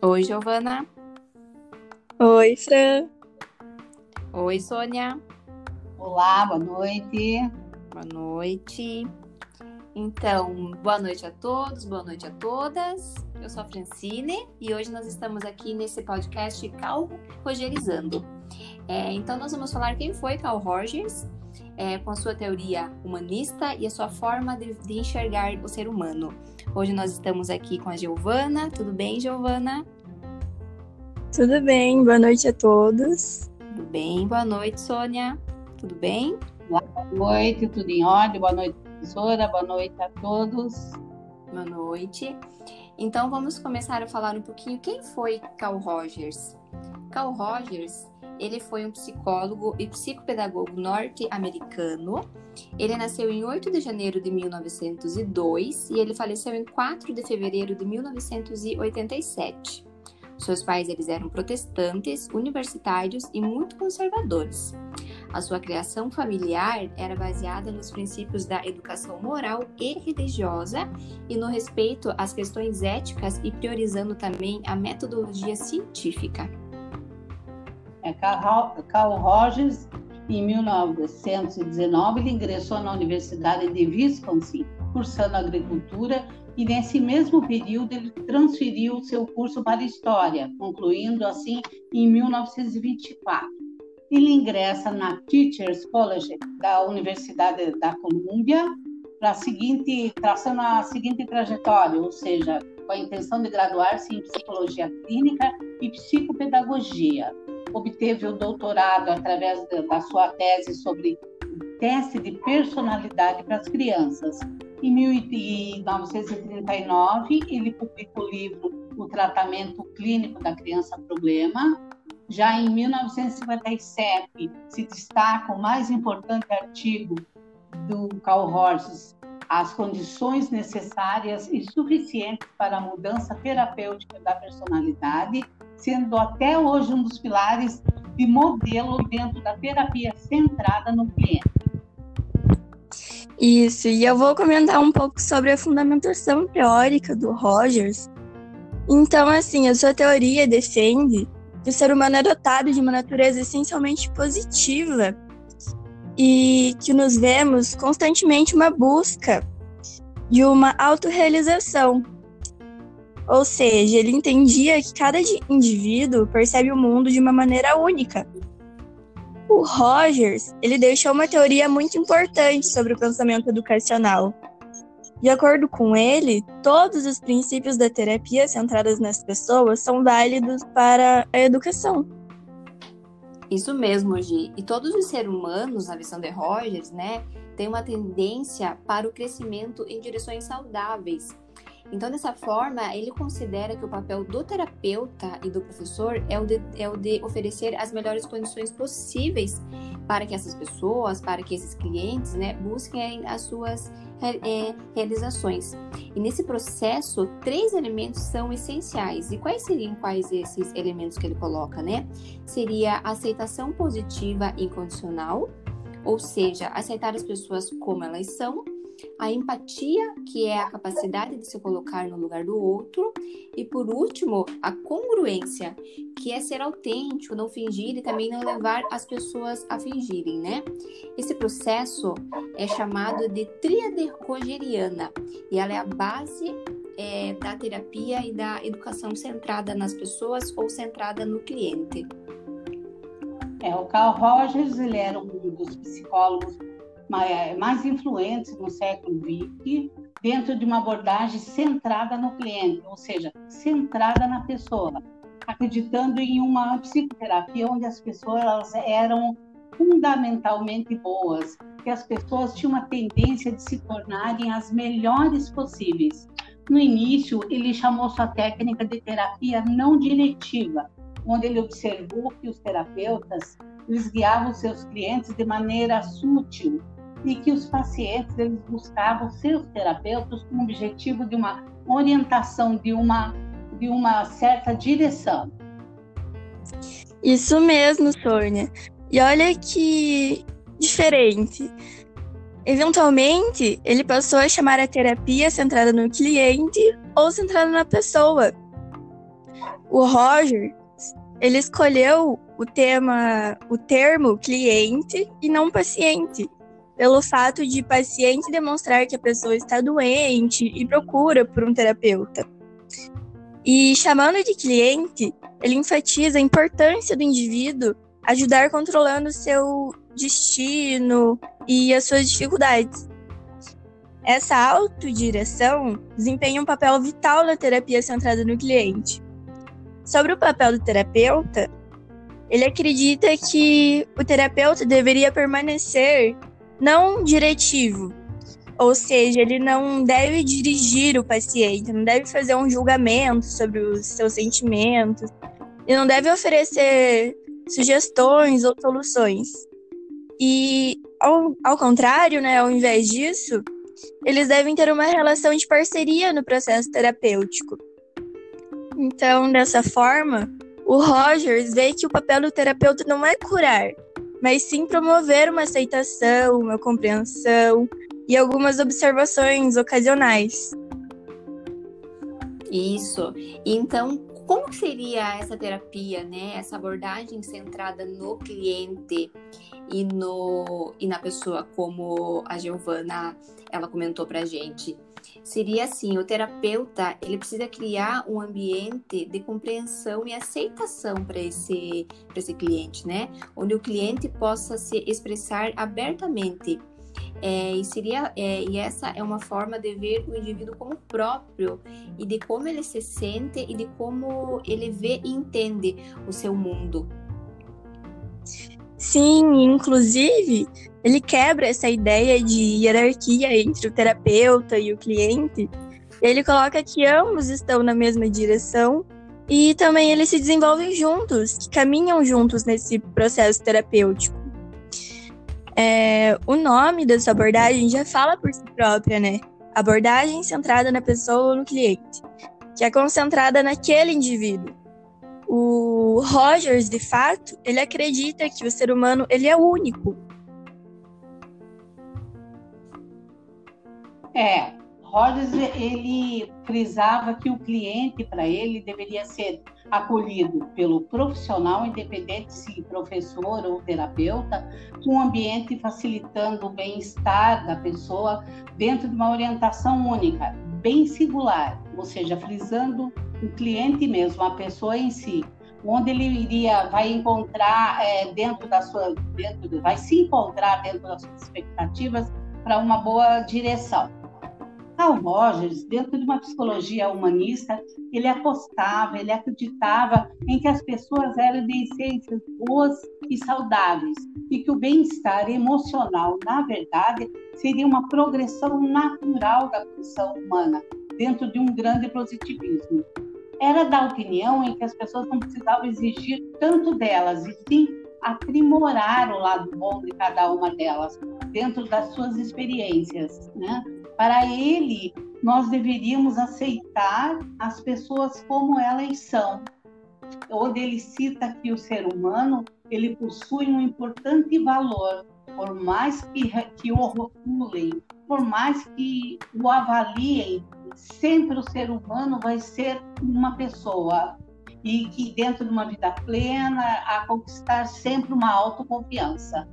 Oi, Giovana. Oi, Fran. Oi, Sônia. Olá, boa noite. Boa noite. Então, boa noite a todos, boa noite a todas. Eu sou a Francine e hoje nós estamos aqui nesse podcast Cal Rogerizando. É, então, nós vamos falar quem foi Carl Rogers, é, com a sua teoria humanista e a sua forma de, de enxergar o ser humano. Hoje nós estamos aqui com a Giovana. Tudo bem, Giovana? Tudo bem, boa noite a todos. Tudo bem, boa noite, Sônia. Tudo bem? Boa noite, tudo em ordem. Boa noite, professora. Boa noite a todos. Boa noite. Então vamos começar a falar um pouquinho quem foi Carl Rogers. Carl Rogers, ele foi um psicólogo e psicopedagogo norte-americano. Ele nasceu em 8 de janeiro de 1902 e ele faleceu em 4 de fevereiro de 1987. Seus pais eles eram protestantes, universitários e muito conservadores. A sua criação familiar era baseada nos princípios da educação moral e religiosa e no respeito às questões éticas e priorizando também a metodologia científica. É, Carl Rogers, em 1919, ele ingressou na Universidade de Wisconsin, cursando agricultura e nesse mesmo período ele transferiu seu curso para História, concluindo assim em 1924. Ele ingressa na Teachers College da Universidade da Colômbia para seguinte, traçando a seguinte trajetória, ou seja, com a intenção de graduar-se em psicologia clínica e psicopedagogia. Obteve o doutorado através da sua tese sobre teste de personalidade para as crianças em 1939, ele publica o livro O Tratamento Clínico da Criança Problema. Já em 1957, se destaca o mais importante artigo do Carl Rogers, As Condições Necessárias e Suficientes para a Mudança Terapêutica da Personalidade, sendo até hoje um dos pilares de modelo dentro da terapia centrada no cliente. Isso, e eu vou comentar um pouco sobre a fundamentação teórica do Rogers. Então, assim, a sua teoria defende que o ser humano é dotado de uma natureza essencialmente positiva e que nos vemos constantemente uma busca de uma autorrealização. Ou seja, ele entendia que cada indivíduo percebe o mundo de uma maneira única o Rogers, ele deixou uma teoria muito importante sobre o pensamento educacional. De acordo com ele, todos os princípios da terapia centradas nas pessoas são válidos para a educação. Isso mesmo, Gi. E todos os seres humanos, na visão de Rogers, né, têm uma tendência para o crescimento em direções saudáveis, então, dessa forma, ele considera que o papel do terapeuta e do professor é o de, é o de oferecer as melhores condições possíveis para que essas pessoas, para que esses clientes, né, busquem as suas é, realizações. E nesse processo, três elementos são essenciais. E quais seriam quais esses elementos que ele coloca, né? Seria aceitação positiva incondicional, ou seja, aceitar as pessoas como elas são a empatia, que é a capacidade de se colocar no lugar do outro, e por último, a congruência, que é ser autêntico, não fingir e também não levar as pessoas a fingirem, né? Esse processo é chamado de tríade rogeriana e ela é a base é, da terapia e da educação centrada nas pessoas ou centrada no cliente. É, o Carl Rogers ele era um dos psicólogos mais influentes no século XX, dentro de uma abordagem centrada no cliente, ou seja, centrada na pessoa, acreditando em uma psicoterapia onde as pessoas eram fundamentalmente boas, que as pessoas tinham uma tendência de se tornarem as melhores possíveis. No início, ele chamou sua técnica de terapia não diretiva, onde ele observou que os terapeutas eles guiavam seus clientes de maneira sutil, e que os pacientes eles buscavam seus terapeutas com o objetivo de uma orientação, de uma, de uma certa direção. Isso mesmo, Sônia. E olha que diferente. Eventualmente, ele passou a chamar a terapia centrada no cliente ou centrada na pessoa. O Roger, ele escolheu o tema, o termo cliente e não paciente, pelo fato de paciente demonstrar que a pessoa está doente e procura por um terapeuta. E chamando de cliente, ele enfatiza a importância do indivíduo ajudar controlando seu destino e as suas dificuldades. Essa autodireção desempenha um papel vital na terapia centrada no cliente. Sobre o papel do terapeuta, ele acredita que o terapeuta deveria permanecer não diretivo, ou seja, ele não deve dirigir o paciente, não deve fazer um julgamento sobre os seus sentimentos, e não deve oferecer sugestões ou soluções. E, ao, ao contrário, né, ao invés disso, eles devem ter uma relação de parceria no processo terapêutico. Então, dessa forma, o Rogers vê que o papel do terapeuta não é curar, mas sim promover uma aceitação, uma compreensão e algumas observações ocasionais. Isso. Então, como seria essa terapia, né? Essa abordagem centrada no cliente e no e na pessoa, como a Giovana ela comentou para gente. Seria assim, o terapeuta ele precisa criar um ambiente de compreensão e aceitação para esse para esse cliente, né? Onde o cliente possa se expressar abertamente é, e, seria, é, e essa é uma forma de ver o indivíduo como próprio e de como ele se sente e de como ele vê e entende o seu mundo. Sim, inclusive, ele quebra essa ideia de hierarquia entre o terapeuta e o cliente. Ele coloca que ambos estão na mesma direção e também eles se desenvolvem juntos, que caminham juntos nesse processo terapêutico. É, o nome dessa abordagem já fala por si própria, né? Abordagem centrada na pessoa ou no cliente, que é concentrada naquele indivíduo. O Rogers, de fato, ele acredita que o ser humano ele é único. É, Rogers ele frisava que o cliente para ele deveria ser acolhido pelo profissional, independente se professor ou terapeuta, um ambiente facilitando o bem-estar da pessoa dentro de uma orientação única, bem singular, ou seja, frisando o cliente mesmo, a pessoa em si, onde ele iria vai encontrar é, dentro da sua dentro vai se encontrar dentro das suas expectativas para uma boa direção. Carl Rogers, dentro de uma psicologia humanista, ele apostava, ele acreditava em que as pessoas eram de essências boas e saudáveis e que o bem-estar emocional, na verdade, seria uma progressão natural da condição humana dentro de um grande positivismo. Era da opinião em que as pessoas não precisavam exigir tanto delas e sim aprimorar o lado bom de cada uma delas dentro das suas experiências, né? Para ele, nós deveríamos aceitar as pessoas como elas são. Onde ele cita que o ser humano ele possui um importante valor, por mais que, que o rotulem, por mais que o avaliem, sempre o ser humano vai ser uma pessoa e que dentro de uma vida plena a conquistar sempre uma autoconfiança.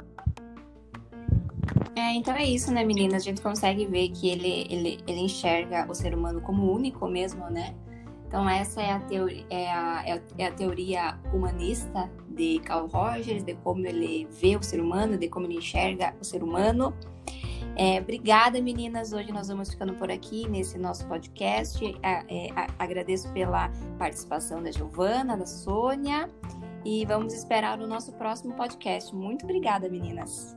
É, então é isso, né, meninas? A gente consegue ver que ele, ele, ele enxerga o ser humano como único mesmo, né? Então essa é a, teoria, é a, é, é a teoria humanista de Carl Rogers, de como ele vê o ser humano, de como ele enxerga o ser humano. É, obrigada, meninas. Hoje nós vamos ficando por aqui nesse nosso podcast. É, é, agradeço pela participação da Giovana, da Sônia. E vamos esperar o nosso próximo podcast. Muito obrigada, meninas.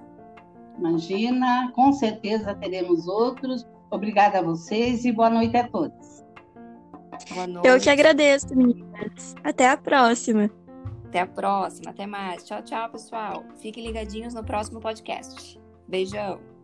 Imagina, com certeza teremos outros. Obrigada a vocês e boa noite a todos. Boa noite. Eu que agradeço, meninas. Até a próxima. Até a próxima, até mais. Tchau, tchau, pessoal. Fiquem ligadinhos no próximo podcast. Beijão.